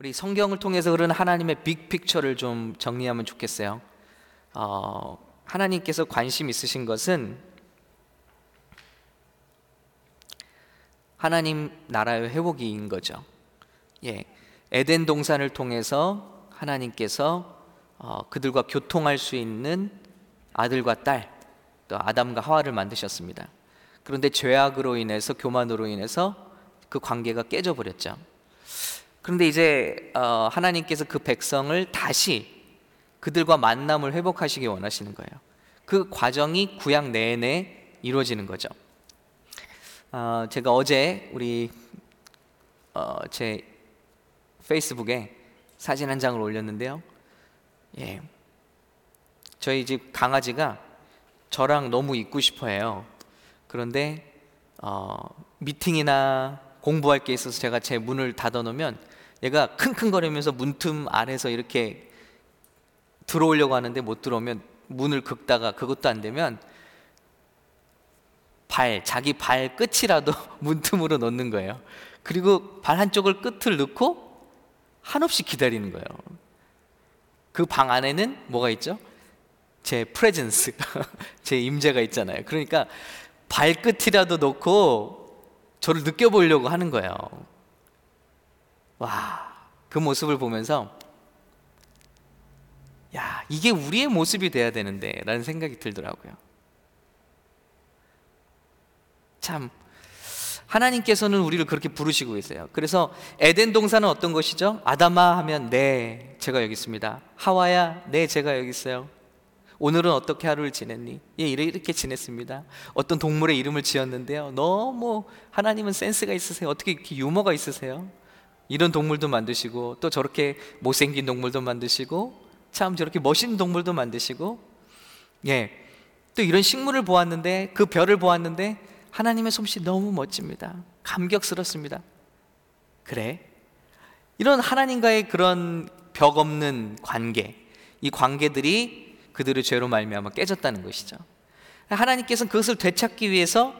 우리 성경을 통해서 그런 하나님의 빅 픽처를 좀 정리하면 좋겠어요. 어, 하나님께서 관심 있으신 것은 하나님 나라의 회복인 거죠. 예, 에덴 동산을 통해서 하나님께서 어, 그들과 교통할 수 있는 아들과 딸, 또 아담과 하와를 만드셨습니다. 그런데 죄악으로 인해서 교만으로 인해서 그 관계가 깨져 버렸죠. 그런데 이제 어, 하나님께서 그 백성을 다시 그들과 만남을 회복하시기 원하시는 거예요. 그 과정이 구약 내내 이루어지는 거죠. 어, 제가 어제 우리 어, 제 페이스북에 사진 한 장을 올렸는데요. 예, 저희 집 강아지가 저랑 너무 있고 싶어 해요. 그런데 어, 미팅이나 공부할 게 있어서 제가 제 문을 닫아 놓으면 얘가 킁킁거리면서 문틈 안에서 이렇게 들어오려고 하는데 못 들어오면 문을 긁다가 그것도 안 되면 발, 자기 발 끝이라도 문틈으로 넣는 거예요. 그리고 발 한쪽을 끝을 넣고 한없이 기다리는 거예요. 그 방 안에는 뭐가 있죠? 제 프레젠스, 제 임재가 있잖아요. 그러니까 발끝이라도 놓고 저를 느껴보려고 하는 거예요. 와, 그 모습을 보면서 야, 이게 우리의 모습이 돼야 되는데 라는 생각이 들더라고요. 참 하나님께서는 우리를 그렇게 부르시고 계세요. 그래서 에덴 동산은 어떤 것이죠? 아담아 하면 네, 제가 여기 있습니다. 하와야, 네, 제가 여기 있어요. 오늘은 어떻게 하루를 지냈니? 예, 이렇게 지냈습니다. 어떤 동물의 이름을 지었는데요. 너무 하나님은 센스가 있으세요. 어떻게 이렇게 유머가 있으세요? 이런 동물도 만드시고 또 저렇게 못생긴 동물도 만드시고 참 저렇게 멋있는 동물도 만드시고 예. 또 이런 식물을 보았는데 그 별을 보았는데 하나님의 솜씨 너무 멋집니다. 감격스럽습니다. 그래? 이런 하나님과의 그런 벽 없는 관계, 이 관계들이 그들의 죄로 말미암아 깨졌다는 것이죠. 하나님께서는 그것을 되찾기 위해서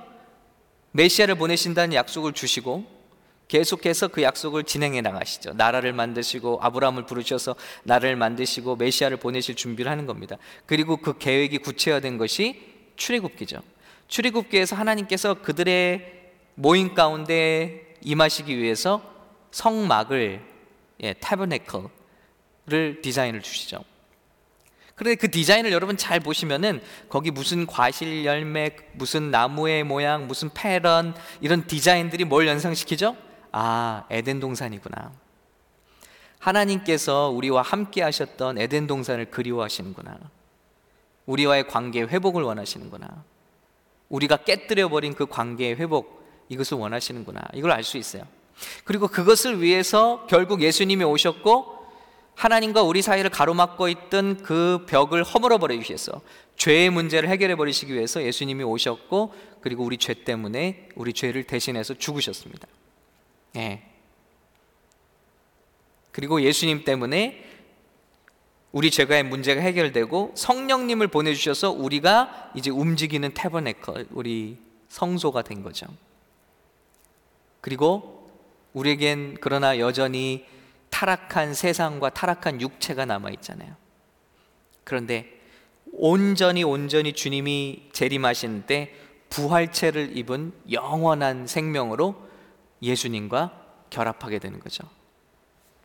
메시아를 보내신다는 약속을 주시고 계속해서 그 약속을 진행해 나가시죠. 나라를 만드시고 아브라함을 부르셔서 나라를 만드시고 메시아를 보내실 준비를 하는 겁니다. 그리고 그 계획이 구체화된 것이 출애굽기죠. 출애굽기에서 하나님께서 그들의 모임 가운데 임하시기 위해서 성막을 예, 타버네클을 디자인을 주시죠. 그런데 그 디자인을 여러분 잘 보시면은 거기 무슨 과실 열매, 무슨 나무의 모양, 무슨 패런 이런 디자인들이 뭘 연상시키죠? 아, 에덴 동산이구나. 하나님께서 우리와 함께 하셨던 에덴 동산을 그리워하시는구나. 우리와의 관계 회복을 원하시는구나. 우리가 깨뜨려 버린 그 관계의 회복 이것을 원하시는구나. 이걸 알 수 있어요. 그리고 그것을 위해서 결국 예수님이 오셨고 하나님과 우리 사이를 가로막고 있던 그 벽을 허물어 버리기 위해서 죄의 문제를 해결해 버리시기 위해서 예수님이 오셨고 그리고 우리 죄 때문에 우리 죄를 대신해서 죽으셨습니다. 예. 그리고 예수님 때문에 우리 죄가의 문제가 해결되고 성령님을 보내 주셔서 우리가 이제 움직이는 태버네커 우리 성소가 된 거죠. 그리고 우리에겐 그러나 여전히 타락한 세상과 타락한 육체가 남아 있잖아요. 그런데 온전히 온전히 주님이 재림하신 때 부활체를 입은 영원한 생명으로 예수님과 결합하게 되는 거죠.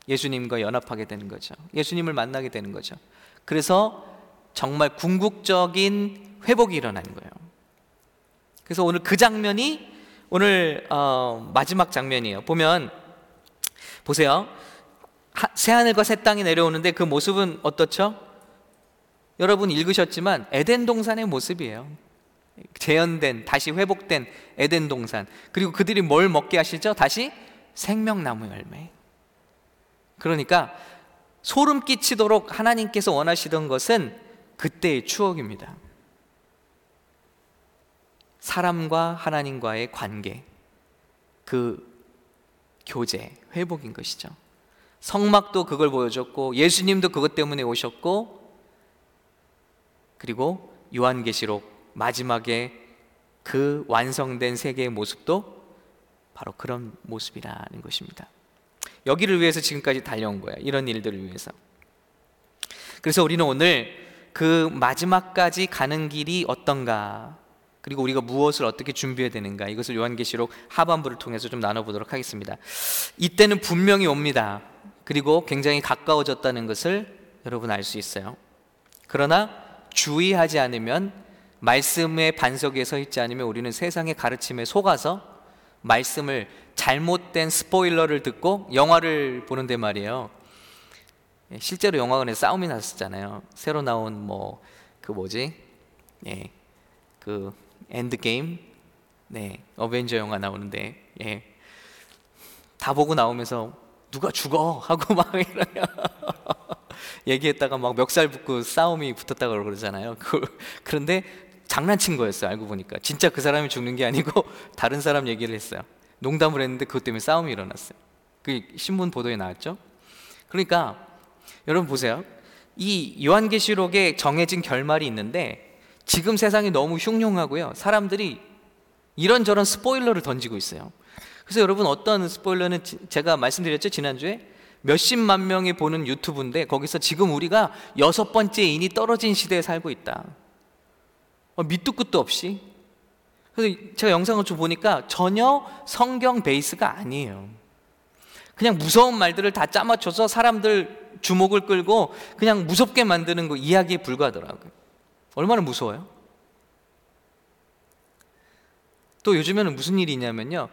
예수님과 연합하게 되는 거죠. 예수님을 만나게 되는 거죠. 그래서 정말 궁극적인 회복이 일어나는 거예요. 그래서 오늘 그 장면이 오늘 어, 마지막 장면이에요. 보면 보세요. 새 하늘과 새 땅이 내려오는데 그 모습은 어떻죠? 여러분 읽으셨지만 에덴 동산의 모습이에요. 재현된 다시 회복된 에덴 동산 그리고 그들이 뭘 먹게 하시죠? 다시 생명나무 열매. 그러니까 소름 끼치도록 하나님께서 원하시던 것은 그때의 추억입니다. 사람과 하나님과의 관계, 그 교제, 회복인 것이죠. 성막도 그걸 보여줬고, 예수님도 그것 때문에 오셨고, 그리고 요한계시록 마지막에 그 완성된 세계의 모습도 바로 그런 모습이라는 것입니다. 여기를 위해서 지금까지 달려온 거야. 이런 일들을 위해서. 그래서 우리는 오늘 그 마지막까지 가는 길이 어떤가 그리고 우리가 무엇을 어떻게 준비해야 되는가 이것을 요한계시록 하반부를 통해서 좀 나눠보도록 하겠습니다. 이때는 분명히 옵니다. 그리고 굉장히 가까워졌다는 것을 여러분 알 수 있어요. 그러나 주의하지 않으면 말씀의 반석에 서 있지 않으면 우리는 세상의 가르침에 속아서 말씀을 잘못된 스포일러를 듣고 영화를 보는데 말이에요. 실제로 영화관에 싸움이 났었잖아요. 새로 나온 뭐 그 뭐지? 예. 그 엔드 게임, 네, 어벤져 영화 나오는데, 예. 다 보고 나오면서 누가 죽어 하고 막 이러냐 얘기했다가 막 멱살 붙고 싸움이 붙었다 고 그러잖아요. 그런데 장난친 거였어요. 알고 보니까 진짜 그 사람이 죽는 게 아니고 다른 사람 얘기를 했어요. 농담을 했는데 그것 때문에 싸움이 일어났어요. 그 신문 보도에 나왔죠. 그러니까 여러분 보세요. 이 요한계시록에 정해진 결말이 있는데 지금 세상이 너무 흉흉하고요. 사람들이 이런저런 스포일러를 던지고 있어요. 그래서 여러분 어떤 스포일러는 제가 말씀드렸죠 지난주에 몇십만 명이 보는 유튜브인데 거기서 지금 우리가 여섯 번째 인이 떨어진 시대에 살고 있다. 어, 밑도 끝도 없이. 그래서 제가 영상을 좀 보니까 전혀 성경 베이스가 아니에요. 그냥 무서운 말들을 다 짜맞춰서 사람들 주목을 끌고 그냥 무섭게 만드는 거 이야기에 불과하더라고요. 얼마나 무서워요? 또 요즘에는 무슨 일이 있냐면요.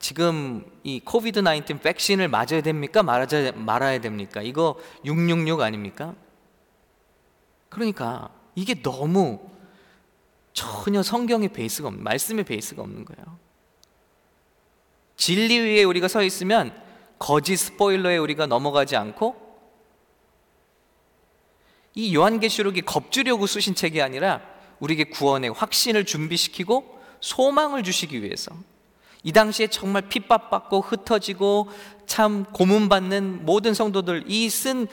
지금 이 코비드 19 백신을 맞아야 됩니까? 말아야, 말아야 됩니까? 이거 666 아닙니까? 그러니까 이게 너무 전혀 성경의 베이스가 없는, 말씀의 베이스가 없는 거예요. 진리 위에 우리가 서 있으면 거짓 스포일러에 우리가 넘어가지 않고 이 요한계시록이 겁주려고 쓰신 책이 아니라 우리에게 구원의 확신을 준비시키고 소망을 주시기 위해서 이 당시에 정말 핍박받고 흩어지고 참 고문받는 모든 성도들 이 쓴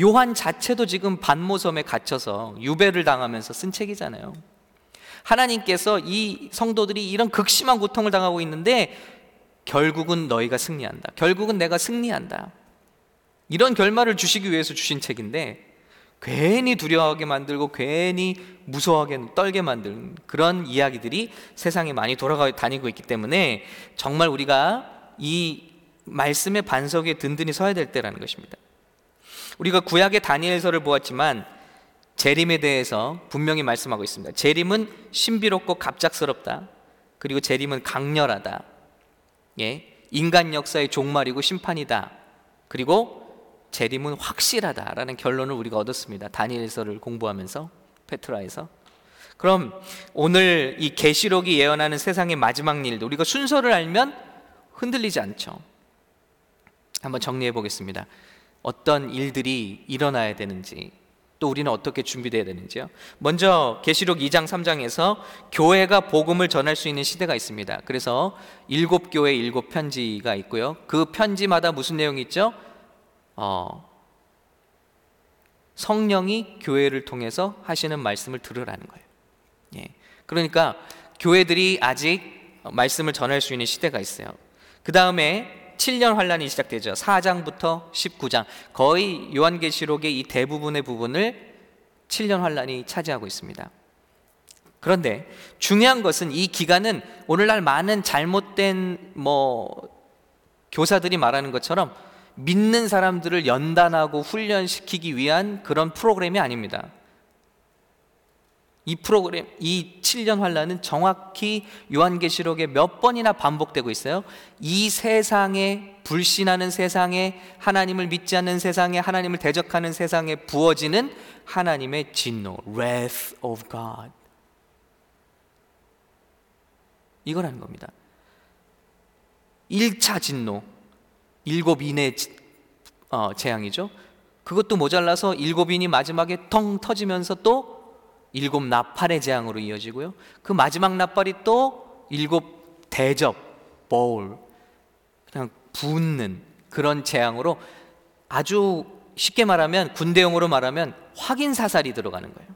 요한 자체도 지금 반모섬에 갇혀서 유배를 당하면서 쓴 책이잖아요. 하나님께서 이 성도들이 이런 극심한 고통을 당하고 있는데 결국은 너희가 승리한다. 결국은 내가 승리한다. 이런 결말을 주시기 위해서 주신 책인데 괜히 두려워하게 만들고 괜히 무서워하게 떨게 만드는 그런 이야기들이 세상에 많이 돌아가 다니고 있기 때문에 정말 우리가 이 말씀의 반석에 든든히 서야 될 때라는 것입니다. 우리가 구약의 다니엘서를 보았지만 재림에 대해서 분명히 말씀하고 있습니다. 재림은 신비롭고 갑작스럽다. 그리고 재림은 강렬하다. 예. 인간 역사의 종말이고 심판이다. 그리고 재림은 확실하다라는 결론을 우리가 얻었습니다. 다니엘서를 공부하면서 페트라에서. 그럼 오늘 이 계시록이 예언하는 세상의 마지막 일도 우리가 순서를 알면 흔들리지 않죠. 한번 정리해 보겠습니다. 어떤 일들이 일어나야 되는지 또 우리는 어떻게 준비되어야 되는지요. 먼저 계시록 2장 3장에서 교회가 복음을 전할 수 있는 시대가 있습니다. 그래서 일곱 교회 일곱 편지가 있고요. 그 편지마다 무슨 내용이 있죠? 어, 성령이 교회를 통해서 하시는 말씀을 들으라는 거예요. 예. 그러니까 교회들이 아직 말씀을 전할 수 있는 시대가 있어요. 그 다음에 7년 환란이 시작되죠. 4장부터 19장. 거의 요한계시록의 이 대부분의 부분을 7년 환란이 차지하고 있습니다. 그런데 중요한 것은 이 기간은 오늘날 많은 잘못된 뭐 교사들이 말하는 것처럼 믿는 사람들을 연단하고 훈련시키기 위한 그런 프로그램이 아닙니다. 이 프로그램, 이 7년 환란은 정확히 요한계시록에 몇 번이나 반복되고 있어요. 이 세상에 불신하는 세상에 하나님을 믿지 않는 세상에 하나님을 대적하는 세상에 부어지는 하나님의 진노, wrath of God. 이거라는 겁니다. 1차 진노, 일곱 인의 어, 재앙이죠. 그것도 모자라서 일곱 인이 마지막에 텅 터지면서 또 일곱 나팔의 재앙으로 이어지고요. 그 마지막 나팔이 또 일곱 대접, 보울, 그냥 붓는 그런 재앙으로 아주 쉽게 말하면 군대용으로 말하면 확인 사살이 들어가는 거예요.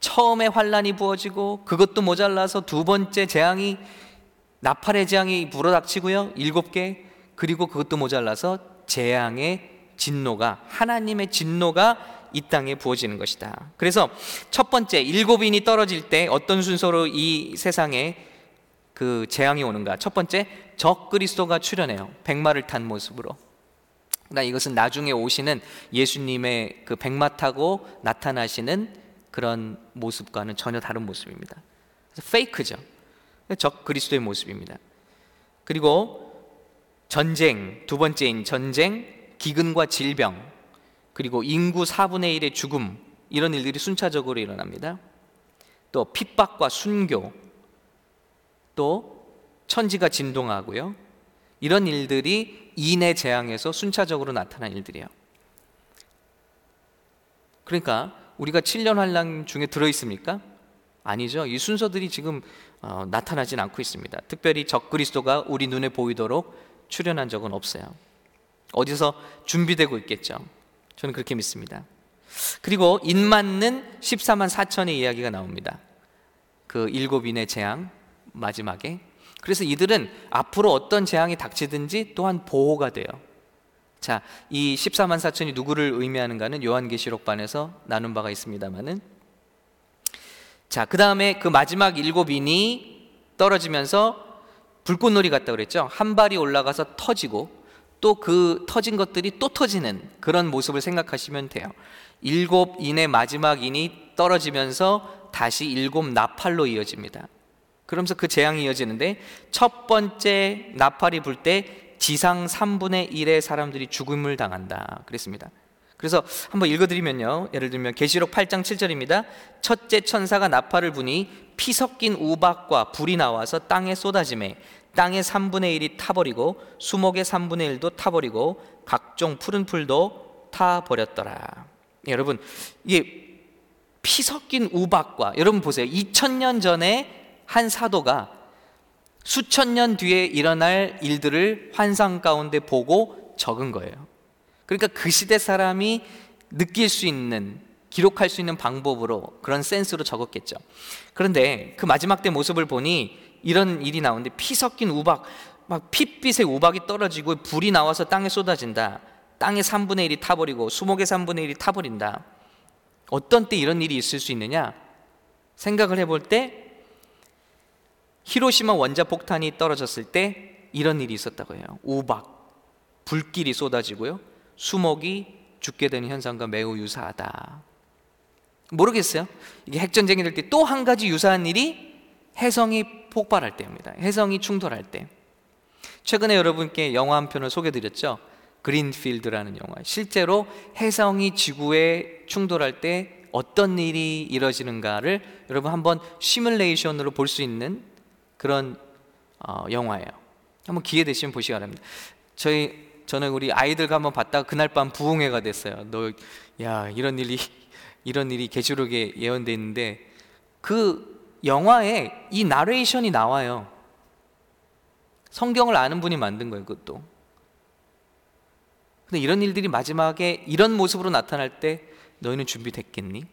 처음에 환란이 부어지고 그것도 모자라서 두 번째 재앙이 나팔의 재앙이 불어닥치고요. 일곱 개 그리고 그것도 모자라서 재앙의 진노가 하나님의 진노가 이 땅에 부어지는 것이다. 그래서 첫 번째 일곱인이 떨어질 때 어떤 순서로 이 세상에 그 재앙이 오는가? 첫 번째 적 그리스도가 출현해요. 백마를 탄 모습으로. 나 이것은 나중에 오시는 예수님의 그 백마 타고 나타나시는 그런 모습과는 전혀 다른 모습입니다. 페이크죠. 적 그리스도의 모습입니다. 그리고 전쟁, 두 번째인 전쟁, 기근과 질병, 그리고 인구 4분의 1의 죽음, 이런 일들이 순차적으로 일어납니다. 또 핍박과 순교, 또 천지가 진동하고요. 이런 일들이 인의 재앙에서 순차적으로 나타난 일들이에요. 그러니까 우리가 7년 환란 중에 들어 있습니까? 아니죠. 이 순서들이 지금 어, 나타나진 않고 있습니다. 특별히 적그리스도가 우리 눈에 보이도록 출현한 적은 없어요. 어디서 준비되고 있겠죠. 저는 그렇게 믿습니다. 그리고 인 맞는 14만 4천의 이야기가 나옵니다. 그 일곱인의 재앙 마지막에 그래서 이들은 앞으로 어떤 재앙이 닥치든지 또한 보호가 돼요. 자, 이 14만 4천이 누구를 의미하는가는 요한계시록반에서 나눈 바가 있습니다만은 자, 그 다음에 그 마지막 일곱인이 떨어지면서 불꽃놀이 같다 그랬죠. 한 발이 올라가서 터지고 또 그 터진 것들이 또 터지는 그런 모습을 생각하시면 돼요. 일곱 인의 마지막 인이 떨어지면서 다시 일곱 나팔로 이어집니다. 그러면서 그 재앙이 이어지는데 첫 번째 나팔이 불 때 지상 3분의 1의 사람들이 죽음을 당한다. 그랬습니다. 그래서 한번 읽어드리면요. 예를 들면 계시록 8장 7절입니다. 첫째 천사가 나팔을 부니 피 섞인 우박과 불이 나와서 땅에 쏟아짐에 땅의 3분의 1이 타버리고 수목의 3분의 1도 타버리고 각종 푸른 풀도 타버렸더라. 예, 여러분 이게 피 섞인 우박과 여러분 보세요. 2000년 전에 한 사도가 수천 년 뒤에 일어날 일들을 환상 가운데 보고 적은 거예요. 그러니까 그 시대 사람이 느낄 수 있는 기록할 수 있는 방법으로 그런 센스로 적었겠죠. 그런데 그 마지막 때 모습을 보니 이런 일이 나오는데 피 섞인 우박, 막 핏빛의 우박이 떨어지고 불이 나와서 땅에 쏟아진다. 땅의 3분의 1이 타버리고 수목의 3분의 1이 타버린다. 어떤 때 이런 일이 있을 수 있느냐? 생각을 해볼 때 히로시마 원자 폭탄이 떨어졌을 때 이런 일이 있었다고 해요. 우박, 불길이 쏟아지고요. 수목이 죽게 되는 현상과 매우 유사하다. 모르겠어요. 이게 핵전쟁이 될 때 또 한 가지 유사한 일이 해성이 폭발할 때입니다. 해성이 충돌할 때. 최근에 여러분께 영화 한 편을 소개드렸죠. 그린필드라는 영화. 실제로 해성이 지구에 충돌할 때 어떤 일이 이뤄지는가를 여러분 한번 시뮬레이션으로 볼 수 있는 그런 어, 영화예요. 한번 기회 되시면 보시기 바랍니다. 저희 저는 우리 아이들과 한번 봤다가 그날 밤 부흥회가 됐어요. 너 야 이런 일이 이런 일이 계시록에 예언돼 있는데 그 영화에 이 나레이션이 나와요. 성경을 아는 분이 만든 거예요, 그것도. 근데 이런 일들이 마지막에 이런 모습으로 나타날 때 너희는 준비됐겠니?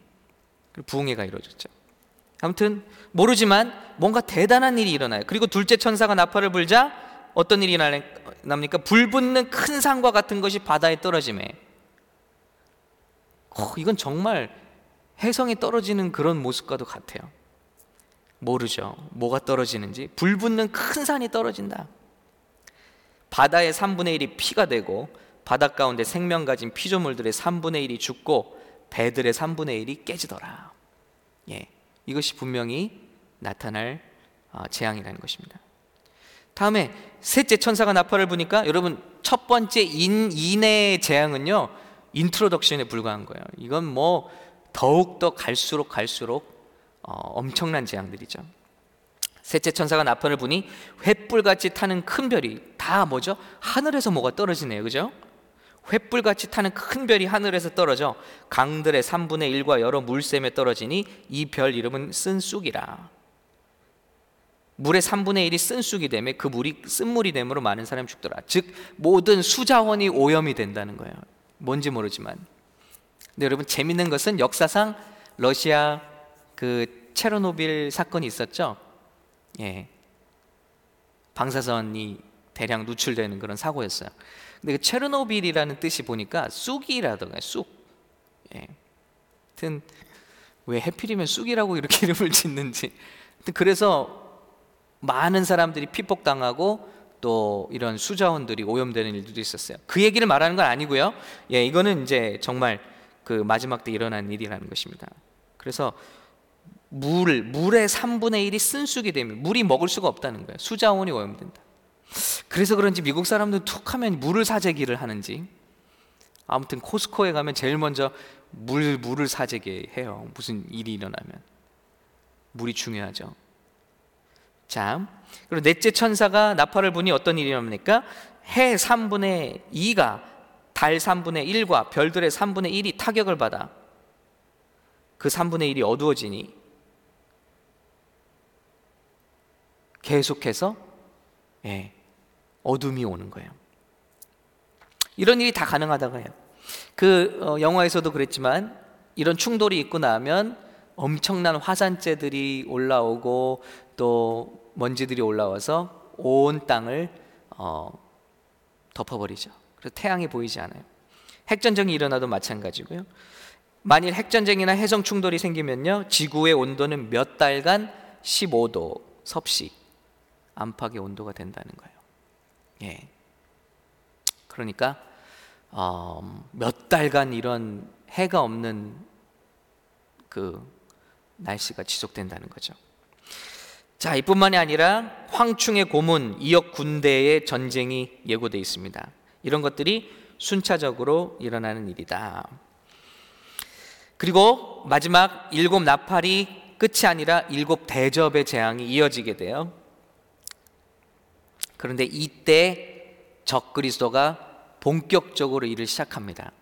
부흥회가 이루어졌죠. 아무튼 모르지만 뭔가 대단한 일이 일어나요. 그리고 둘째 천사가 나팔을 불자 어떤 일이 납니까? 불 붙는 큰 산과 같은 것이 바다에 떨어짐에 어, 이건 정말 해성이 떨어지는 그런 모습과도 같아요. 모르죠. 뭐가 떨어지는지. 불 붙는 큰 산이 떨어진다. 바다의 3분의 1이 피가 되고 바다 가운데 생명 가진 피조물들의 3분의 1이 죽고 배들의 3분의 1이 깨지더라. 예. 이것이 분명히 나타날 어, 재앙이라는 것입니다. 다음에 셋째 천사가 나팔을 부니까 여러분 첫 번째 인 인의 재앙은요 introduction에 불과한 거예요. 이건 뭐 더욱 더 갈수록 갈수록 어, 엄청난 재앙들이죠. 셋째 천사가 나팔을 부니 횃불같이 타는 큰 별이 다 뭐죠? 하늘에서 뭐가 떨어지네요, 그죠? 횃불같이 타는 큰 별이 하늘에서 떨어져 강들의 3분의 1과 여러 물샘에 떨어지니 이 별 이름은 쓴쑥이라. 물의 3분의 1이 쓴쑥이 되매 그 물이 쓴물이 되므로 많은 사람이 죽더라. 즉 모든 수자원이 오염이 된다는 거예요. 뭔지 모르지만. 근데 여러분 재밌는 것은 역사상 러시아 그 체르노빌 사건이 있었죠. 예. 방사선이 대량 누출되는 그런 사고였어요. 근데 그 체르노빌이라는 뜻이 보니까 쑥이라던가 쑥. 예. 하여튼 왜 해필이면 쑥이라고 이렇게 이름을 짓는지. 그래서 많은 사람들이 피폭당하고 또 이런 수자원들이 오염되는 일들도 있었어요. 그 얘기를 말하는 건 아니고요. 예, 이거는 이제 정말 그 마지막 때 일어난 일이라는 것입니다. 그래서 물, 물의 3분의 1이 쓴쑥이 되면 물이 먹을 수가 없다는 거예요. 수자원이 오염된다. 그래서 그런지 미국 사람들 툭 하면 물을 사재기를 하는지 아무튼 코스코에 가면 제일 먼저 물, 물을 사재기 해요. 무슨 일이 일어나면. 물이 중요하죠. 자, 그리고 넷째 천사가 나팔을 부니 어떤 일이 일어납니까? 해 3분의 2가 달 3분의 1과 별들의 3분의 1이 타격을 받아 그 3분의 1이 어두워지니 계속해서 예, 어둠이 오는 거예요. 이런 일이 다 가능하다고 해요. 그 어, 영화에서도 그랬지만 이런 충돌이 있고 나면 엄청난 화산재들이 올라오고 또 먼지들이 올라와서 온 땅을 어, 덮어버리죠. 그래서 태양이 보이지 않아요. 핵전쟁이 일어나도 마찬가지고요. 만일 핵전쟁이나 해성 충돌이 생기면요, 지구의 온도는 몇 달간 15도 섭씨 안팎의 온도가 된다는 거예요. 예. 그러니까 어, 몇 달간 이런 해가 없는 그 날씨가 지속된다는 거죠. 자, 이뿐만이 아니라 황충의 고문, 이역 군대의 전쟁이 예고되어 있습니다. 이런 것들이 순차적으로 일어나는 일이다. 그리고 마지막 일곱 나팔이 끝이 아니라 일곱 대접의 재앙이 이어지게 돼요. 그런데 이때 적그리스도가 본격적으로 일을 시작합니다.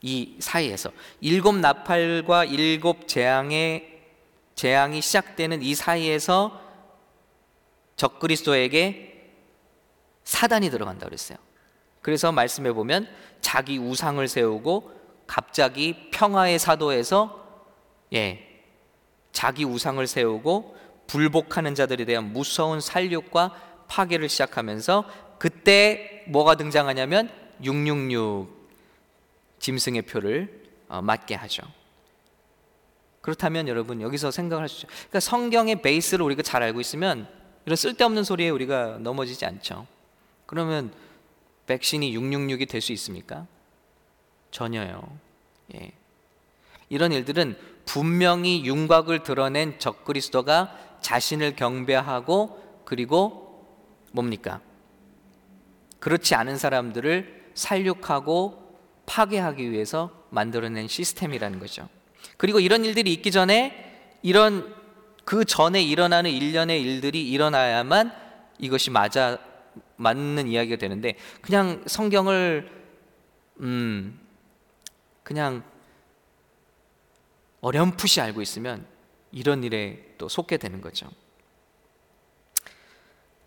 이 사이에서 일곱 나팔과 일곱 재앙의 재앙이 시작되는 이 사이에서 적그리스도에게 사단이 들어간다 그랬어요. 그래서 말씀해 보면 자기 우상을 세우고 갑자기 평화의 사도에서 예 자기 우상을 세우고 불복하는 자들에 대한 무서운 살육과 파괴를 시작하면서 그때 뭐가 등장하냐면 666 짐승의 표를 어, 맞게 하죠. 그렇다면 여러분 여기서 생각할 수 있죠. 그러니까 성경의 베이스를 우리가 잘 알고 있으면 이런 쓸데없는 소리에 우리가 넘어지지 않죠. 그러면 백신이 666이 될 수 있습니까? 전혀요. 예. 이런 일들은 분명히 윤곽을 드러낸 적그리스도가 자신을 경배하고 그리고 뭡니까? 그렇지 않은 사람들을 살육하고 파괴하기 위해서 만들어낸 시스템이라는 거죠. 그리고 이런 일들이 있기 전에 이런 그 전에 일어나는 일련의 일들이 일어나야만 이것이 맞아 맞는 이야기가 되는데 그냥 성경을 음 그냥 어렴풋이 알고 있으면 이런 일에 또 속게 되는 거죠.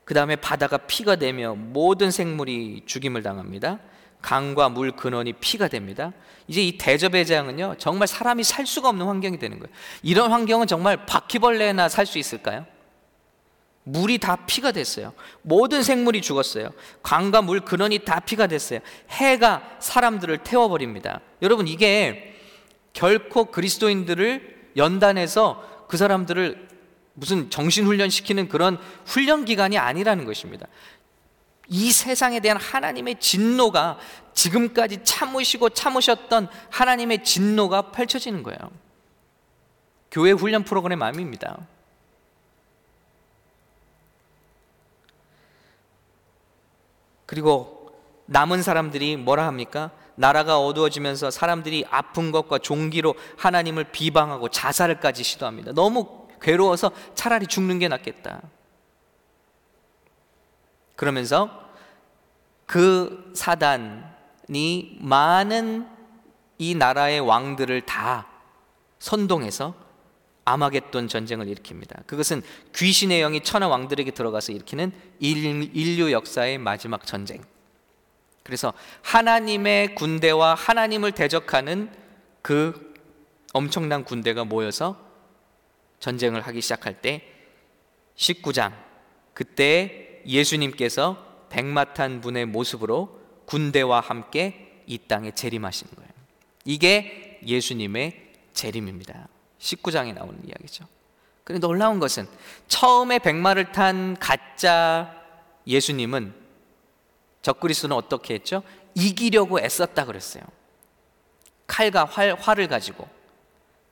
그 다음에 바다가 피가 되며 모든 생물이 죽임을 당합니다. 강과 물 근원이 피가 됩니다. 이제 이 재앙은요, 정말 사람이 살 수가 없는 환경이 되는 거예요. 이런 환경은 정말 바퀴벌레나 살 수 있을까요? 물이 다 피가 됐어요. 모든 생물이 죽었어요. 강과 물 근원이 다 피가 됐어요. 해가 사람들을 태워버립니다. 여러분, 이게 결코 그리스도인들을 연단해서 그 사람들을 무슨 정신훈련 시키는 그런 훈련 기간이 아니라는 것입니다. 이 세상에 대한 하나님의 진노가 지금까지 참으시고 참으셨던 하나님의 진노가 펼쳐지는 거예요. 교회 훈련 프로그램 암입니다. 그리고 남은 사람들이 뭐라 합니까? 나라가 어두워지면서 사람들이 아픈 것과 종기로 하나님을 비방하고 자살까지 시도합니다. 너무 괴로워서 차라리 죽는 게 낫겠다. 그러면서 그 사단이 많은 이 나라의 왕들을 다 선동해서 아마겟돈 전쟁을 일으킵니다. 그것은 귀신의 영이 천하 왕들에게 들어가서 일으키는 인류 역사의 마지막 전쟁. 그래서 하나님의 군대와 하나님을 대적하는 그 엄청난 군대가 모여서 전쟁을 하기 시작할 때 19장 그때 예수님께서 백마탄 분의 모습으로 군대와 함께 이 땅에 재림하시는 거예요. 이게 예수님의 재림입니다. 19장에 나오는 이야기죠. 그런데 놀라운 것은 처음에 백마를 탄 가짜 예수님은 적그리스도는 어떻게 했죠? 이기려고 애썼다 그랬어요. 칼과 활, 활을 가지고.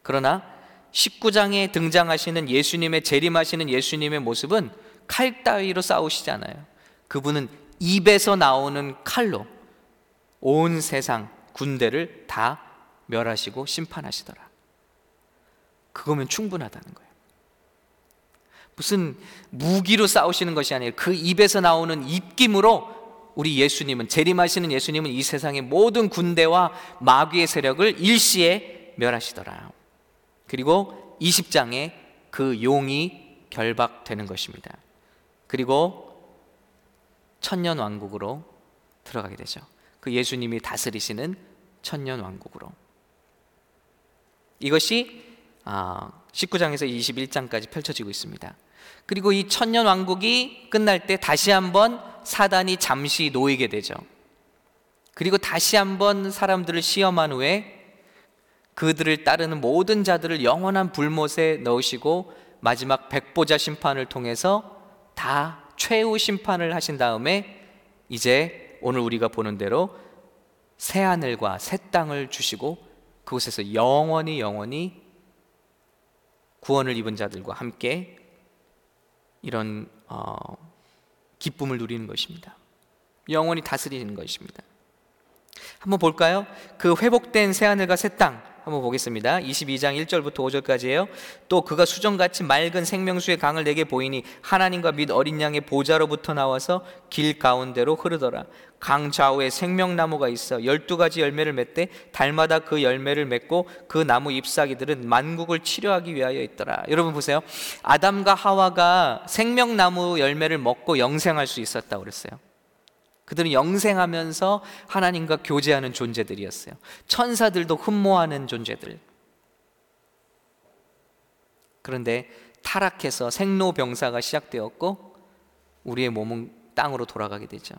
그러나 19장에 등장하시는 예수님의 재림하시는 예수님의 모습은 칼 따위로 싸우시지 않아요. 그분은 입에서 나오는 칼로 온 세상 군대를 다 멸하시고 심판하시더라. 그거면 충분하다는 거예요. 무슨 무기로 싸우시는 것이 아니라 그 입에서 나오는 입김으로 우리 예수님은 재림하시는 예수님은 이 세상의 모든 군대와 마귀의 세력을 일시에 멸하시더라. 그리고 20장에 그 용이 결박되는 것입니다. 그리고 천년 왕국으로 들어가게 되죠. 그 예수님이 다스리시는 천년 왕국으로. 이것이 19장에서 아, 21장까지 펼쳐지고 있습니다. 그리고 이 천년 왕국이 끝날 때 다시 한번 사단이 잠시 놓이게 되죠. 그리고 다시 한번 사람들을 시험한 후에 그들을 따르는 모든 자들을 영원한 불못에 넣으시고 마지막 백보자 심판을 통해서 다 최후 심판을 하신 다음에 이제 오늘 우리가 보는 대로 새 하늘과 새 땅을 주시고 그곳에서 영원히 영원히 구원을 입은 자들과 함께 이런 어, 기쁨을 누리는 것입니다. 영원히 다스리는 것입니다. 한번 볼까요? 그 회복된 새 하늘과 새 땅 한번 보겠습니다. 22장 1절부터 5절까지예요. 또 그가 수정같이 맑은 생명수의 강을 내게 보이니 하나님과 및 어린 양의 보좌로부터 나와서 길 가운데로 흐르더라. 강 좌우에 생명나무가 있어 열두 가지 열매를 맺되 달마다 그 열매를 맺고 그 나무 잎사귀들은 만국을 치료하기 위하여 있더라. 여러분 보세요. 아담과 하와가 생명나무 열매를 먹고 영생할 수 있었다고 그랬어요. 그들은 영생하면서 하나님과 교제하는 존재들이었어요. 천사들도 흠모하는 존재들. 그런데 타락해서 생로병사가 시작되었고 우리의 몸은 땅으로 돌아가게 되죠.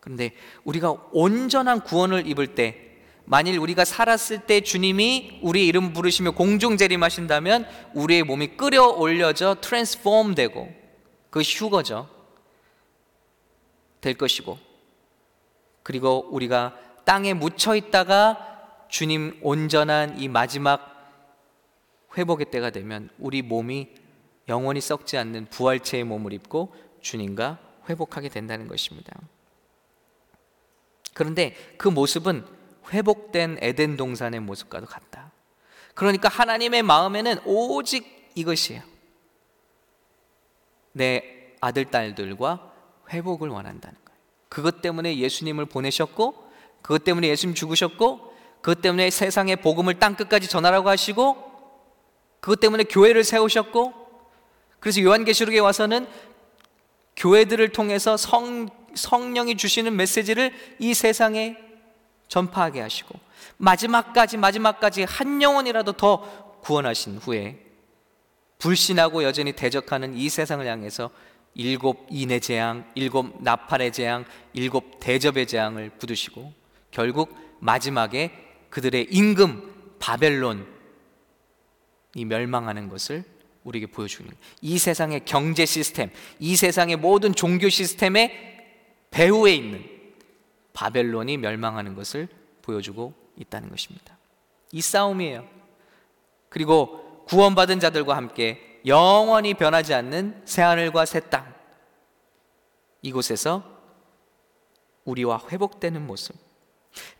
그런데 우리가 온전한 구원을 입을 때 만일 우리가 살았을 때 주님이 우리의 이름 부르시며 공중 재림하신다면 우리의 몸이 끌어올려져 트랜스폼 되고 그 휴거죠. 될 것이고 그리고 우리가 땅에 묻혀 있다가 주님 온전한 이 마지막 회복의 때가 되면 우리 몸이 영원히 썩지 않는 부활체의 몸을 입고 주님과 회복하게 된다는 것입니다. 그런데 그 모습은 회복된 에덴 동산의 모습과도 같다. 그러니까 하나님의 마음에는 오직 이것이에요. 내 아들, 딸들과 회복을 원한다는. 그것 때문에 예수님을 보내셨고, 그것 때문에 예수님 죽으셨고, 그것 때문에 세상의 복음을 땅 끝까지 전하라고 하시고, 그것 때문에 교회를 세우셨고, 그래서 요한계시록에 와서는 교회들을 통해서 성, 성령이 주시는 메시지를 이 세상에 전파하게 하시고, 마지막까지, 마지막까지 한 영혼이라도 더 구원하신 후에 불신하고 여전히 대적하는 이 세상을 향해서 일곱 인의 재앙, 일곱 나팔의 재앙, 일곱 대접의 재앙을 굳으시고 결국 마지막에 그들의 임금 바벨론이 멸망하는 것을 우리에게 보여주는 이 세상의 경제 시스템, 이 세상의 모든 종교 시스템의 배후에 있는 바벨론이 멸망하는 것을 보여주고 있다는 것입니다. 이 싸움이에요. 그리고 구원받은 자들과 함께 영원히 변하지 않는 새하늘과 새 땅. 이곳에서 우리와 회복되는 모습.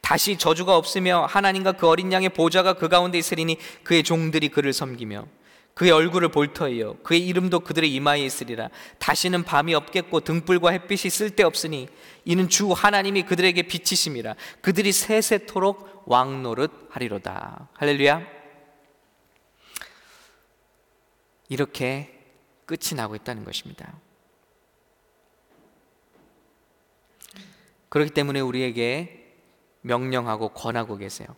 다시 저주가 없으며 하나님과 그 어린 양의 보좌가 그 가운데 있으리니 그의 종들이 그를 섬기며 그의 얼굴을 볼 터이요 그의 이름도 그들의 이마에 있으리라 다시는 밤이 없겠고 등불과 햇빛이 쓸데없으니 이는 주 하나님이 그들에게 빛이심이라 그들이 세세토록 왕노릇 하리로다 할렐루야 이렇게 끝이 나고 있다는 것입니다. 그렇기 때문에 우리에게 명령하고 권하고 계세요.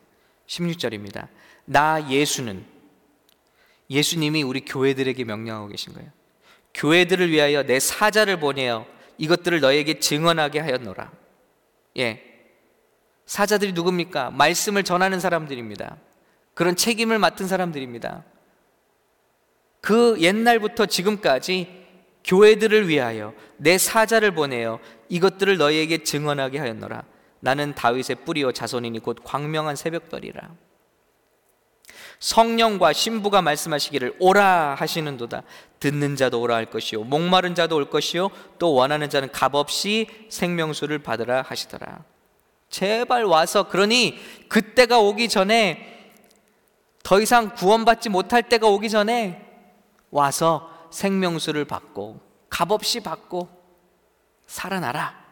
16절입니다. 나 예수는 예수님이 우리 교회들에게 명령하고 계신 거예요. 교회들을 위하여 내 사자를 보내어 이것들을 너에게 증언하게 하였노라. 예. 사자들이 누굽니까? 말씀을 전하는 사람들입니다. 그런 책임을 맡은 사람들입니다. 그 옛날부터 지금까지 교회들을 위하여 내 사자를 보내어 이것들을 너희에게 증언하게 하였노라. 나는 다윗의 뿌리요 자손이니 곧 광명한 새벽별이라. 성령과 신부가 말씀하시기를 오라 하시는도다. 듣는 자도 오라 할 것이요 목마른 자도 올 것이요 또 원하는 자는 값없이 생명수를 받으라 하시더라. 제발 와서 그러니 그때가 오기 전에 더 이상 구원받지 못할 때가 오기 전에 와서 생명수를 받고 값없이 받고 살아나라.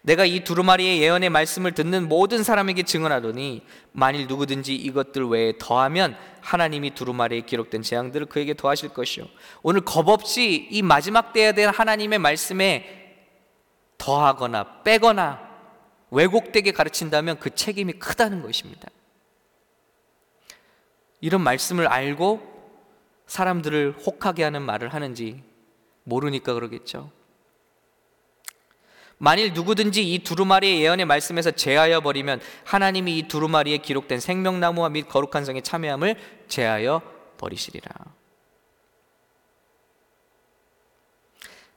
내가 이 두루마리의 예언의 말씀을 듣는 모든 사람에게 증언하더니 만일 누구든지 이것들 외에 더하면 하나님이 두루마리에 기록된 재앙들을 그에게 더하실 것이요 오늘 겁없이 이 마지막 때에 대한 하나님의 말씀에 더하거나 빼거나 왜곡되게 가르친다면 그 책임이 크다는 것입니다. 이런 말씀을 알고 사람들을 혹하게 하는 말을 하는지 모르니까 그러겠죠. 만일 누구든지 이 두루마리의 예언의 말씀에서 제하여 버리면 하나님이 이 두루마리에 기록된 생명나무와 및 거룩한 성의 참여함을 제하여 버리시리라.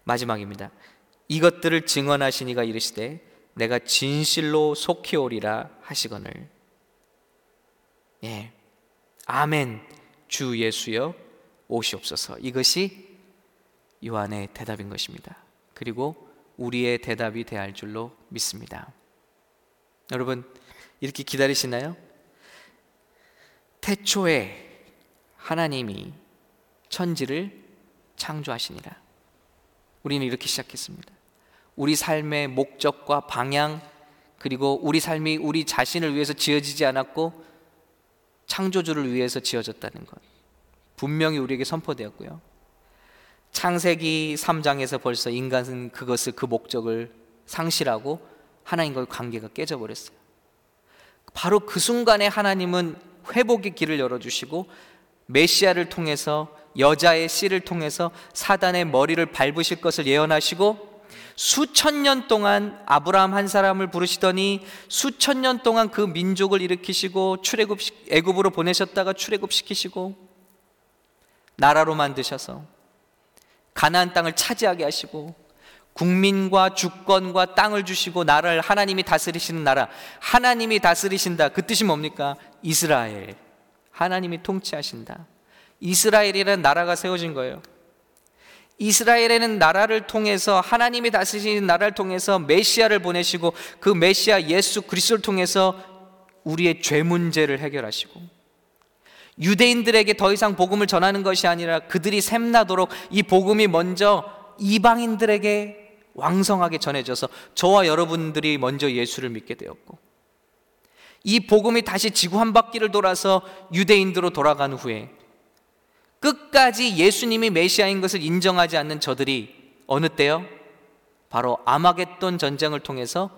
마지막입니다. 이것들을 증언하시니가 이르시되 내가 진실로 속히 오리라 하시거늘. 예. 아멘. 주 예수여 오시옵소서. 이것이 요한의 대답인 것입니다. 그리고 우리의 대답이 되할 줄로 믿습니다. 여러분, 이렇게 기다리시나요? 태초에 하나님이 천지를 창조하시니라. 우리는 이렇게 시작했습니다. 우리 삶의 목적과 방향, 그리고 우리 삶이 우리 자신을 위해서 지어지지 않았고 창조주를 위해서 지어졌다는 것. 분명히 우리에게 선포되었고요. 창세기 3장에서 벌써 인간은 그것을 그 목적을 상실하고 하나님과의 관계가 깨져버렸어요. 바로 그 순간에 하나님은 회복의 길을 열어주시고 메시아를 통해서 여자의 씨를 통해서 사단의 머리를 밟으실 것을 예언하시고 수천 년 동안 아브라함 한 사람을 부르시더니 수천 년 동안 그 민족을 일으키시고 출애굽 애굽으로 보내셨다가 출애굽시키시고 나라로 만드셔서 가나안 땅을 차지하게 하시고 국민과 주권과 땅을 주시고 나라를 하나님이 다스리시는 나라 하나님이 다스리신다. 그 뜻이 뭡니까? 이스라엘. 하나님이 통치하신다. 이스라엘이라는 나라가 세워진 거예요. 이스라엘에는 나라를 통해서 하나님이 다스리시는 나라를 통해서 메시아를 보내시고 그 메시아 예수 그리스도를 통해서 우리의 죄 문제를 해결하시고 유대인들에게 더 이상 복음을 전하는 것이 아니라 그들이 샘나도록 이 복음이 먼저 이방인들에게 왕성하게 전해져서 저와 여러분들이 먼저 예수를 믿게 되었고 이 복음이 다시 지구 한 바퀴를 돌아서 유대인들로 돌아간 후에 끝까지 예수님이 메시아인 것을 인정하지 않는 저들이 어느 때요? 바로 아마겟돈 전쟁을 통해서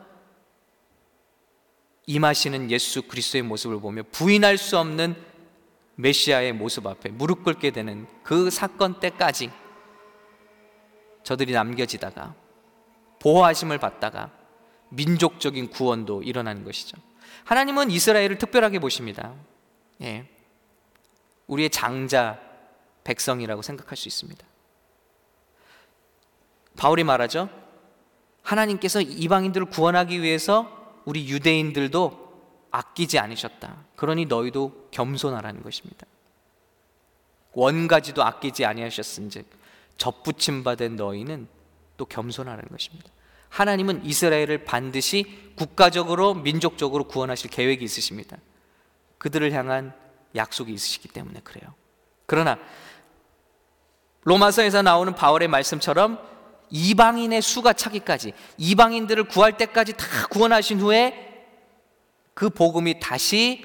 임하시는 예수 그리스도의 모습을 보며 부인할 수 없는 메시아의 모습 앞에 무릎 꿇게 되는 그 사건 때까지 저들이 남겨지다가 보호하심을 받다가 민족적인 구원도 일어나는 것이죠. 하나님은 이스라엘을 특별하게 보십니다. 예. 우리의 장자 백성이라고 생각할 수 있습니다. 바울이 말하죠. 하나님께서 이방인들을 구원하기 위해서 우리 유대인들도 아끼지 않으셨다. 그러니 너희도 겸손하라는 것입니다. 원가지도 아끼지 아니하셨은즉 접붙임 받은 너희는 또 겸손하라는 것입니다. 하나님은 이스라엘을 반드시 국가적으로 민족적으로 구원하실 계획이 있으십니다. 그들을 향한 약속이 있으시기 때문에 그래요. 그러나 로마서에서 나오는 바울의 말씀처럼 이방인의 수가 차기까지 이방인들을 구할 때까지 다 구원하신 후에 그 복음이 다시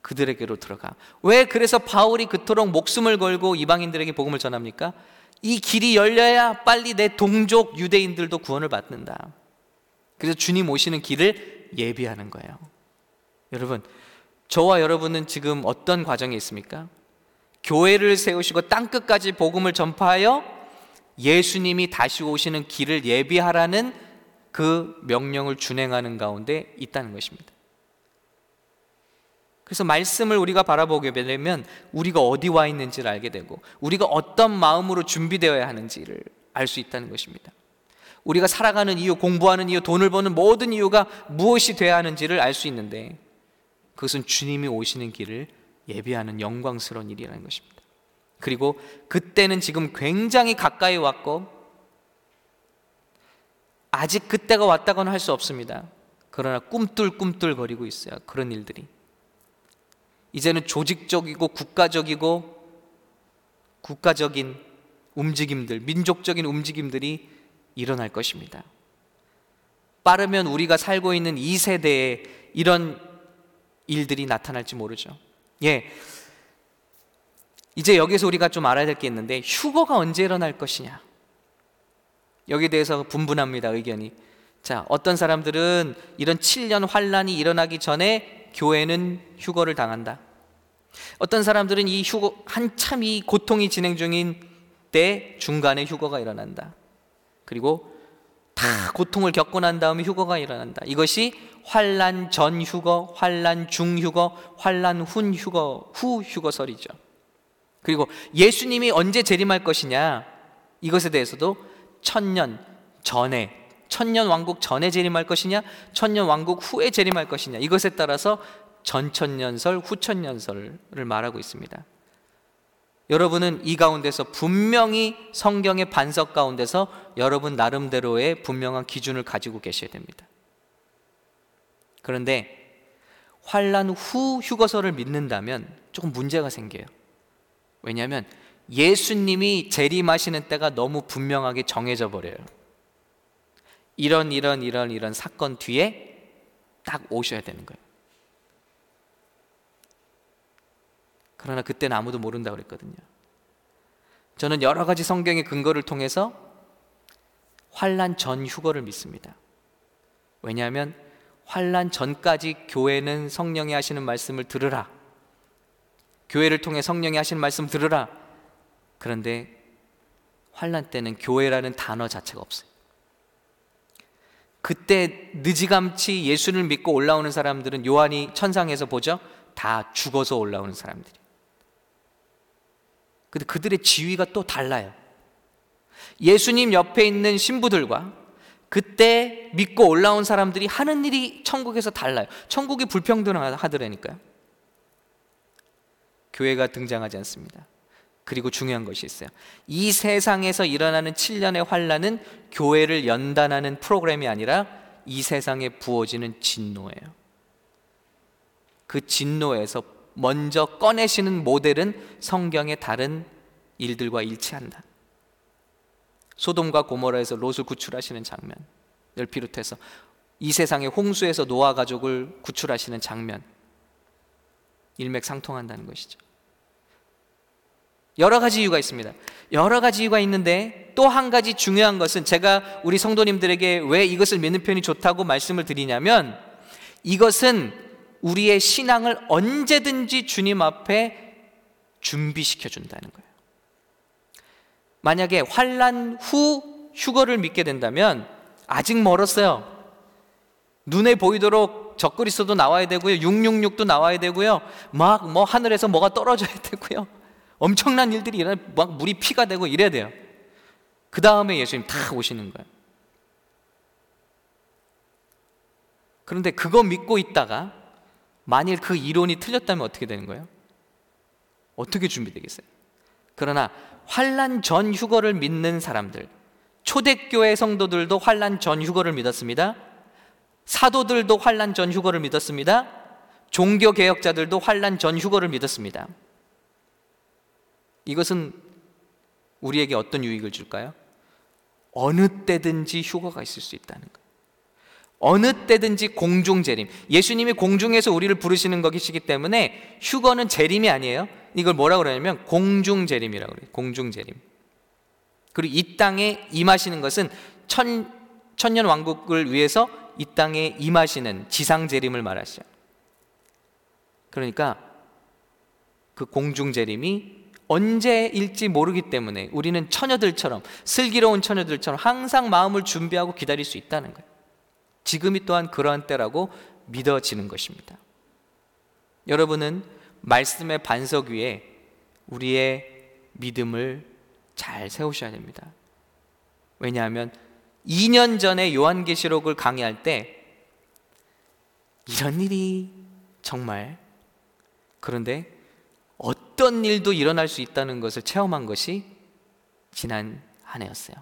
그들에게로 들어가. 왜 그래서 바울이 그토록 목숨을 걸고 이방인들에게 복음을 전합니까? 이 길이 열려야 빨리 내 동족 유대인들도 구원을 받는다. 그래서 주님 오시는 길을 예비하는 거예요. 여러분, 저와 여러분은 지금 어떤 과정에 있습니까? 교회를 세우시고 땅끝까지 복음을 전파하여 예수님이 다시 오시는 길을 예비하라는 그 명령을 준행하는 가운데 있다는 것입니다. 그래서 말씀을 우리가 바라보게 되면 우리가 어디 와 있는지를 알게 되고 우리가 어떤 마음으로 준비되어야 하는지를 알 수 있다는 것입니다. 우리가 살아가는 이유, 공부하는 이유, 돈을 버는 모든 이유가 무엇이 되어야 하는지를 알 수 있는데 그것은 주님이 오시는 길을 예비하는 영광스러운 일이라는 것입니다. 그리고 그때는 지금 굉장히 가까이 왔고 아직 그때가 왔다고는 할 수 없습니다. 그러나 꿈틀꿈틀 거리고 있어요. 그런 일들이. 이제는 조직적이고 국가적이고 국가적인 움직임들, 민족적인 움직임들이 일어날 것입니다. 빠르면 우리가 살고 있는 이 세대에 이런 일들이 나타날지 모르죠. 예. 이제 여기서 우리가 좀 알아야 될 게 있는데 휴거가 언제 일어날 것이냐? 여기에 대해서 분분합니다, 의견이. 자, 어떤 사람들은 이런 7년 환란이 일어나기 전에 교회는 휴거를 당한다. 어떤 사람들은 이 휴거 한참 이 고통이 진행 중인 때 중간에 휴거가 일어난다. 그리고 다 고통을 겪고 난 다음에 휴거가 일어난다. 이것이 환란 전 휴거, 환란 중 휴거, 환란 후 휴거 후 휴거설이죠. 그리고 예수님이 언제 재림할 것이냐 이것에 대해서도 천년 전에 천년 왕국 전에 재림할 것이냐 천년 왕국 후에 재림할 것이냐 이것에 따라서 전천년설 후천년설을 말하고 있습니다. 여러분은 이 가운데서 분명히 성경의 반석 가운데서 여러분 나름대로의 분명한 기준을 가지고 계셔야 됩니다. 그런데 환란 후 휴거설을 믿는다면 조금 문제가 생겨요. 왜냐하면 예수님이 재림하시는 때가 너무 분명하게 정해져 버려요. 이런 이런 이런 이런 사건 뒤에 딱 오셔야 되는 거예요. 그러나 그때는 아무도 모른다고 그랬거든요. 저는 여러 가지 성경의 근거를 통해서 환란 전 휴거를 믿습니다. 왜냐하면 환란 전까지 교회는 성령이 하시는 말씀을 들으라. 교회를 통해 성령이 하시는 말씀 들으라. 그런데 환란 때는 교회라는 단어 자체가 없어요. 그때 느지감치 예수를 믿고 올라오는 사람들은 요한이 천상에서 보죠. 다 죽어서 올라오는 사람들이. 근데 그들의 지위가 또 달라요. 예수님 옆에 있는 신부들과 그때 믿고 올라온 사람들이 하는 일이 천국에서 달라요. 천국이 불평등하더라니까요. 교회가 등장하지 않습니다. 그리고 중요한 것이 있어요. 이 세상에서 일어나는 7년의 환란은 교회를 연단하는 프로그램이 아니라 이 세상에 부어지는 진노예요. 그 진노에서 먼저 꺼내시는 모델은 성경의 다른 일들과 일치한다. 소돔과 고모라에서 롯을 구출하시는 장면을 비롯해서 이 세상의 홍수에서 노아 가족을 구출하시는 장면 일맥상통한다는 것이죠. 여러 가지 이유가 있습니다. 여러 가지 이유가 있는데 또 한 가지 중요한 것은 제가 우리 성도님들에게 왜 이것을 믿는 편이 좋다고 말씀을 드리냐면 이것은 우리의 신앙을 언제든지 주님 앞에 준비시켜 준다는 거예요. 만약에 환란 후 휴거를 믿게 된다면 아직 멀었어요. 눈에 보이도록 적그리스도 나와야 되고요. 666도 나와야 되고요. 막 뭐 하늘에서 뭐가 떨어져야 되고요. 엄청난 일들이 일어나 막 물이 피가 되고 이래야 돼요. 그 다음에 예수님 다 오시는 거예요. 그런데 그거 믿고 있다가 만일 그 이론이 틀렸다면 어떻게 되는 거예요? 어떻게 준비되겠어요? 그러나 환란 전 휴거를 믿는 사람들, 초대교회 성도들도 환란 전 휴거를 믿었습니다. 사도들도 환란 전 휴거를 믿었습니다. 종교 개혁자들도 환란 전 휴거를 믿었습니다. 이것은 우리에게 어떤 유익을 줄까요? 어느 때든지 휴거가 있을 수 있다는 것. 어느 때든지 공중 재림. 예수님이 공중에서 우리를 부르시는 것이기 때문에 휴거는 재림이 아니에요. 이걸 뭐라고 그러냐면 공중 재림이라고 그래요. 공중 재림. 그리고 이 땅에 임하시는 것은 천, 천년 왕국을 위해서 이 땅에 임하시는 지상 재림을 말하시죠. 그러니까 그 공중 재림이 언제일지 모르기 때문에 우리는 처녀들처럼 슬기로운 처녀들처럼 항상 마음을 준비하고 기다릴 수 있다는 거예요. 지금이 또한 그러한 때라고 믿어지는 것입니다. 여러분은 말씀의 반석 위에 우리의 믿음을 잘 세우셔야 됩니다. 왜냐하면 2년 전에 요한계시록을 강의할 때 이런 일이 정말 그런데 어떤 일도 일어날 수 있다는 것을 체험한 것이 지난 한 해였어요.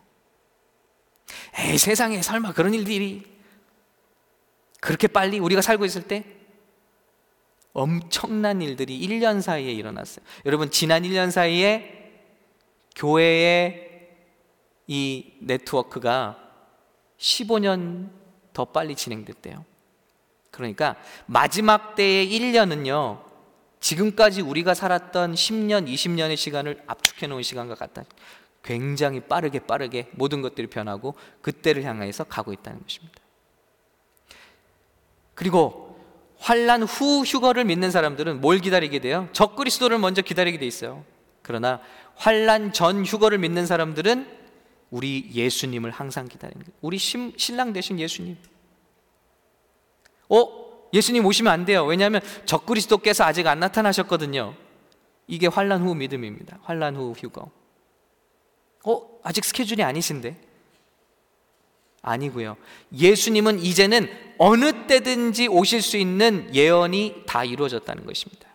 에이, 세상에 설마 그런 일들이 그렇게 빨리 우리가 살고 있을 때 엄청난 일들이 1년 사이에 일어났어요. 여러분, 지난 1년 사이에 교회의 이 네트워크가 15년 더 빨리 진행됐대요. 그러니까 마지막 때의 1년은요, 지금까지 우리가 살았던 10년, 20년의 시간을 압축해 놓은 시간과 같다. 굉장히 빠르게 빠르게 모든 것들이 변하고 그때를 향해서 가고 있다는 것입니다. 그리고 환란 후 휴거를 믿는 사람들은 뭘 기다리게 돼요? 적그리스도를 먼저 기다리게 돼 있어요. 그러나 환란 전 휴거를 믿는 사람들은 우리 예수님을 항상 기다리는 거예요. 우리 신랑 되신 예수님. 어? 예수님 오시면 안 돼요. 왜냐하면 적그리스도께서 아직 안 나타나셨거든요. 이게 환란 후 믿음입니다. 환란 후 휴거. 어? 아직 스케줄이 아니신데? 아니고요. 예수님은 이제는 어느 때든지 오실 수 있는 예언이 다 이루어졌다는 것입니다.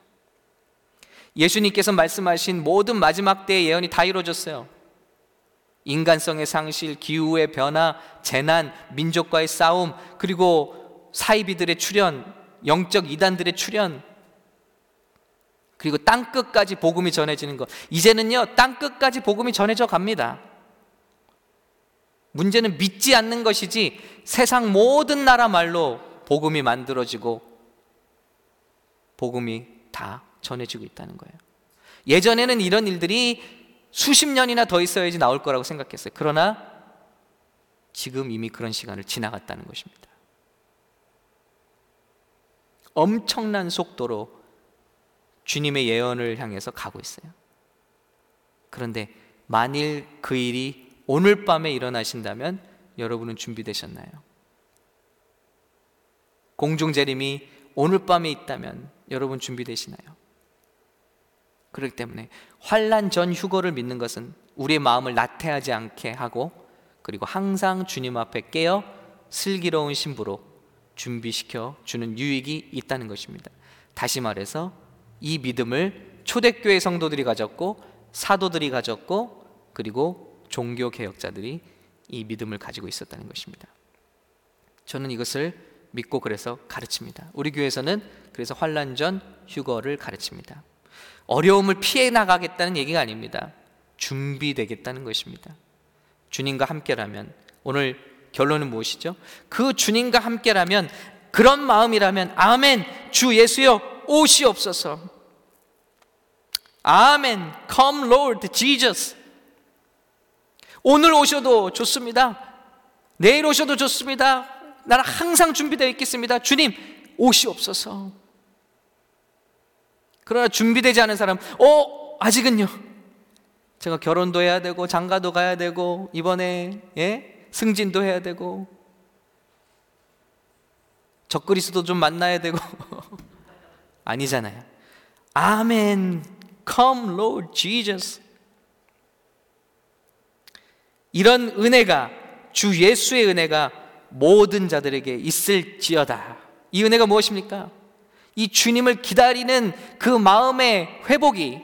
예수님께서 말씀하신 모든 마지막 때의 예언이 다 이루어졌어요. 인간성의 상실, 기후의 변화, 재난, 민족과의 싸움, 그리고 사이비들의 출현, 영적 이단들의 출현, 그리고 땅 끝까지 복음이 전해지는 것. 이제는요, 땅 끝까지 복음이 전해져 갑니다. 문제는 믿지 않는 것이지 세상 모든 나라 말로 복음이 만들어지고 복음이 다 전해지고 있다는 거예요. 예전에는 이런 일들이 수십 년이나 더 있어야지 나올 거라고 생각했어요. 그러나 지금 이미 그런 시간을 지나갔다는 것입니다. 엄청난 속도로 주님의 예언을 향해서 가고 있어요. 그런데 만일 그 일이 오늘 밤에 일어나신다면 여러분은 준비되셨나요? 공중 재림이 오늘 밤에 있다면 여러분 준비되시나요? 그렇기 때문에 환란 전 휴거를 믿는 것은 우리의 마음을 나태하지 않게 하고 그리고 항상 주님 앞에 깨어 슬기로운 신부로 준비시켜 주는 유익이 있다는 것입니다. 다시 말해서 이 믿음을 초대교회 성도들이 가졌고 사도들이 가졌고 그리고 종교 개혁자들이 이 믿음을 가지고 있었다는 것입니다. 저는 이것을 믿고 그래서 가르칩니다. 우리 교회에서는 그래서 환란 전 휴거를 가르칩니다. 어려움을 피해 나가겠다는 얘기가 아닙니다. 준비되겠다는 것입니다. 주님과 함께라면 오늘 결론은 무엇이죠? 그 주님과 함께라면 그런 마음이라면 아멘 주 예수여 오시옵소서. 아멘 come Lord Jesus. 오늘 오셔도 좋습니다. 내일 오셔도 좋습니다. 나는 항상 준비되어 있겠습니다. 주님, 오시옵소서. 그러나 준비되지 않은 사람, 어, 아직은요. 제가 결혼도 해야 되고, 장가도 가야 되고, 이번에, 예? 승진도 해야 되고, 적그리스도 좀 만나야 되고, 아니잖아요. 아멘. Come, Lord Jesus. 이런 은혜가 주 예수의 은혜가 모든 자들에게 있을지어다. 이 은혜가 무엇입니까? 이 주님을 기다리는 그 마음의 회복이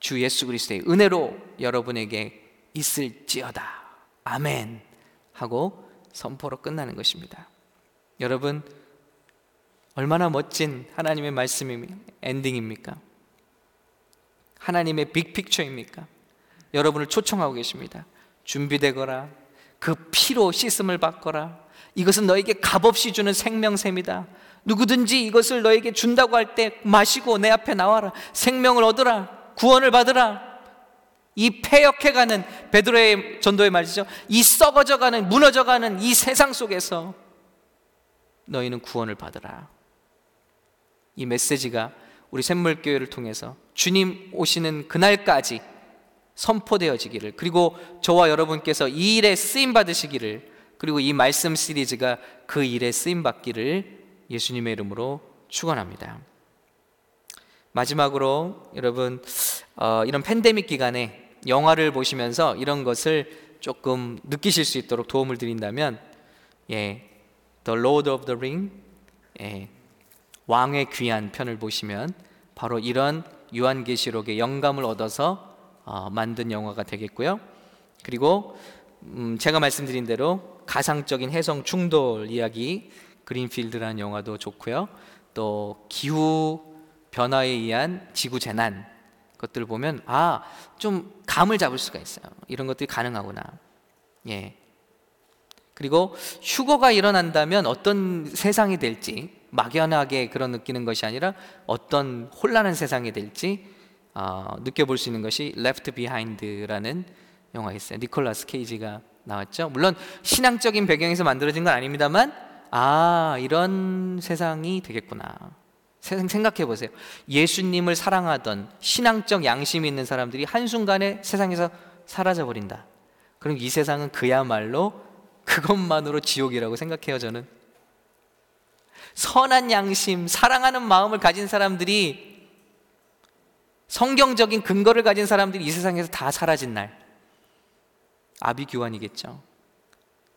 주 예수 그리스도의 은혜로 여러분에게 있을지어다. 아멘. 하고 선포로 끝나는 것입니다. 여러분, 얼마나 멋진 하나님의 말씀이 엔딩입니까? 하나님의 빅픽처입니까? 여러분을 초청하고 계십니다. 준비되거라. 그 피로 씻음을 받거라. 이것은 너에게 값없이 주는 생명샘이다. 누구든지 이것을 너에게 준다고 할 때 마시고 내 앞에 나와라. 생명을 얻으라. 구원을 받으라. 이 폐역해가는 베드로의 전도의 말이죠. 이 썩어져가는 무너져가는 이 세상 속에서 너희는 구원을 받으라. 이 메시지가 우리 샘물교회를 통해서 주님 오시는 그날까지 선포되어지기를 그리고 저와 여러분께서 이 일에 쓰임 받으시기를 그리고 이 말씀 시리즈가 그 일에 쓰임 받기를 예수님의 이름으로 축원합니다. 마지막으로 여러분 어, 이런 팬데믹 기간에 영화를 보시면서 이런 것을 조금 느끼실 수 있도록 도움을 드린다면 예, The Lord of the Ring 예, 왕의 귀한 편을 보시면 바로 이런 요한계시록의 영감을 얻어서 어, 만든 영화가 되겠고요. 그리고 음, 제가 말씀드린 대로 가상적인 해성 충돌 이야기 그린필드라는 영화도 좋고요. 또 기후 변화에 의한 지구 재난 것들을 보면 아 좀 감을 잡을 수가 있어요. 이런 것들이 가능하구나. 예. 그리고 휴거가 일어난다면 어떤 세상이 될지 막연하게 그런 느끼는 것이 아니라 어떤 혼란한 세상이 될지 어, 느껴볼 수 있는 것이 Left Behind라는 영화가 있어요. 니콜라스 케이지가 나왔죠. 물론 신앙적인 배경에서 만들어진 건 아닙니다만 아 이런 세상이 되겠구나. 생각해 보세요. 예수님을 사랑하던 신앙적 양심이 있는 사람들이 한순간에 세상에서 사라져 버린다. 그럼 이 세상은 그야말로 그것만으로 지옥이라고 생각해요, 저는. 선한 양심, 사랑하는 마음을 가진 사람들이 성경적인 근거를 가진 사람들이 이 세상에서 다 사라진 날. 아비규환이겠죠.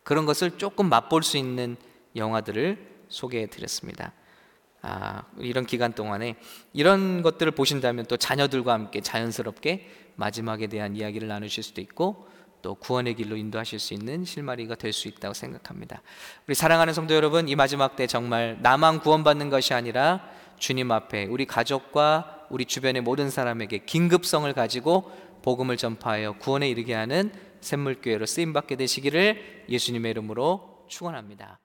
그런 것을 조금 맛볼 수 있는 영화들을 소개해 드렸습니다. 아, 이런 기간 동안에 이런 것들을 보신다면 또 자녀들과 함께 자연스럽게 마지막에 대한 이야기를 나누실 수도 있고 또 구원의 길로 인도하실 수 있는 실마리가 될 수 있다고 생각합니다. 우리 사랑하는 성도 여러분, 이 마지막 때 정말 나만 구원받는 것이 아니라 주님 앞에 우리 가족과 우리 주변의 모든 사람에게 긴급성을 가지고 복음을 전파하여 구원에 이르게 하는 샘물교회로 쓰임 받게 되시기를 예수님의 이름으로 축원합니다.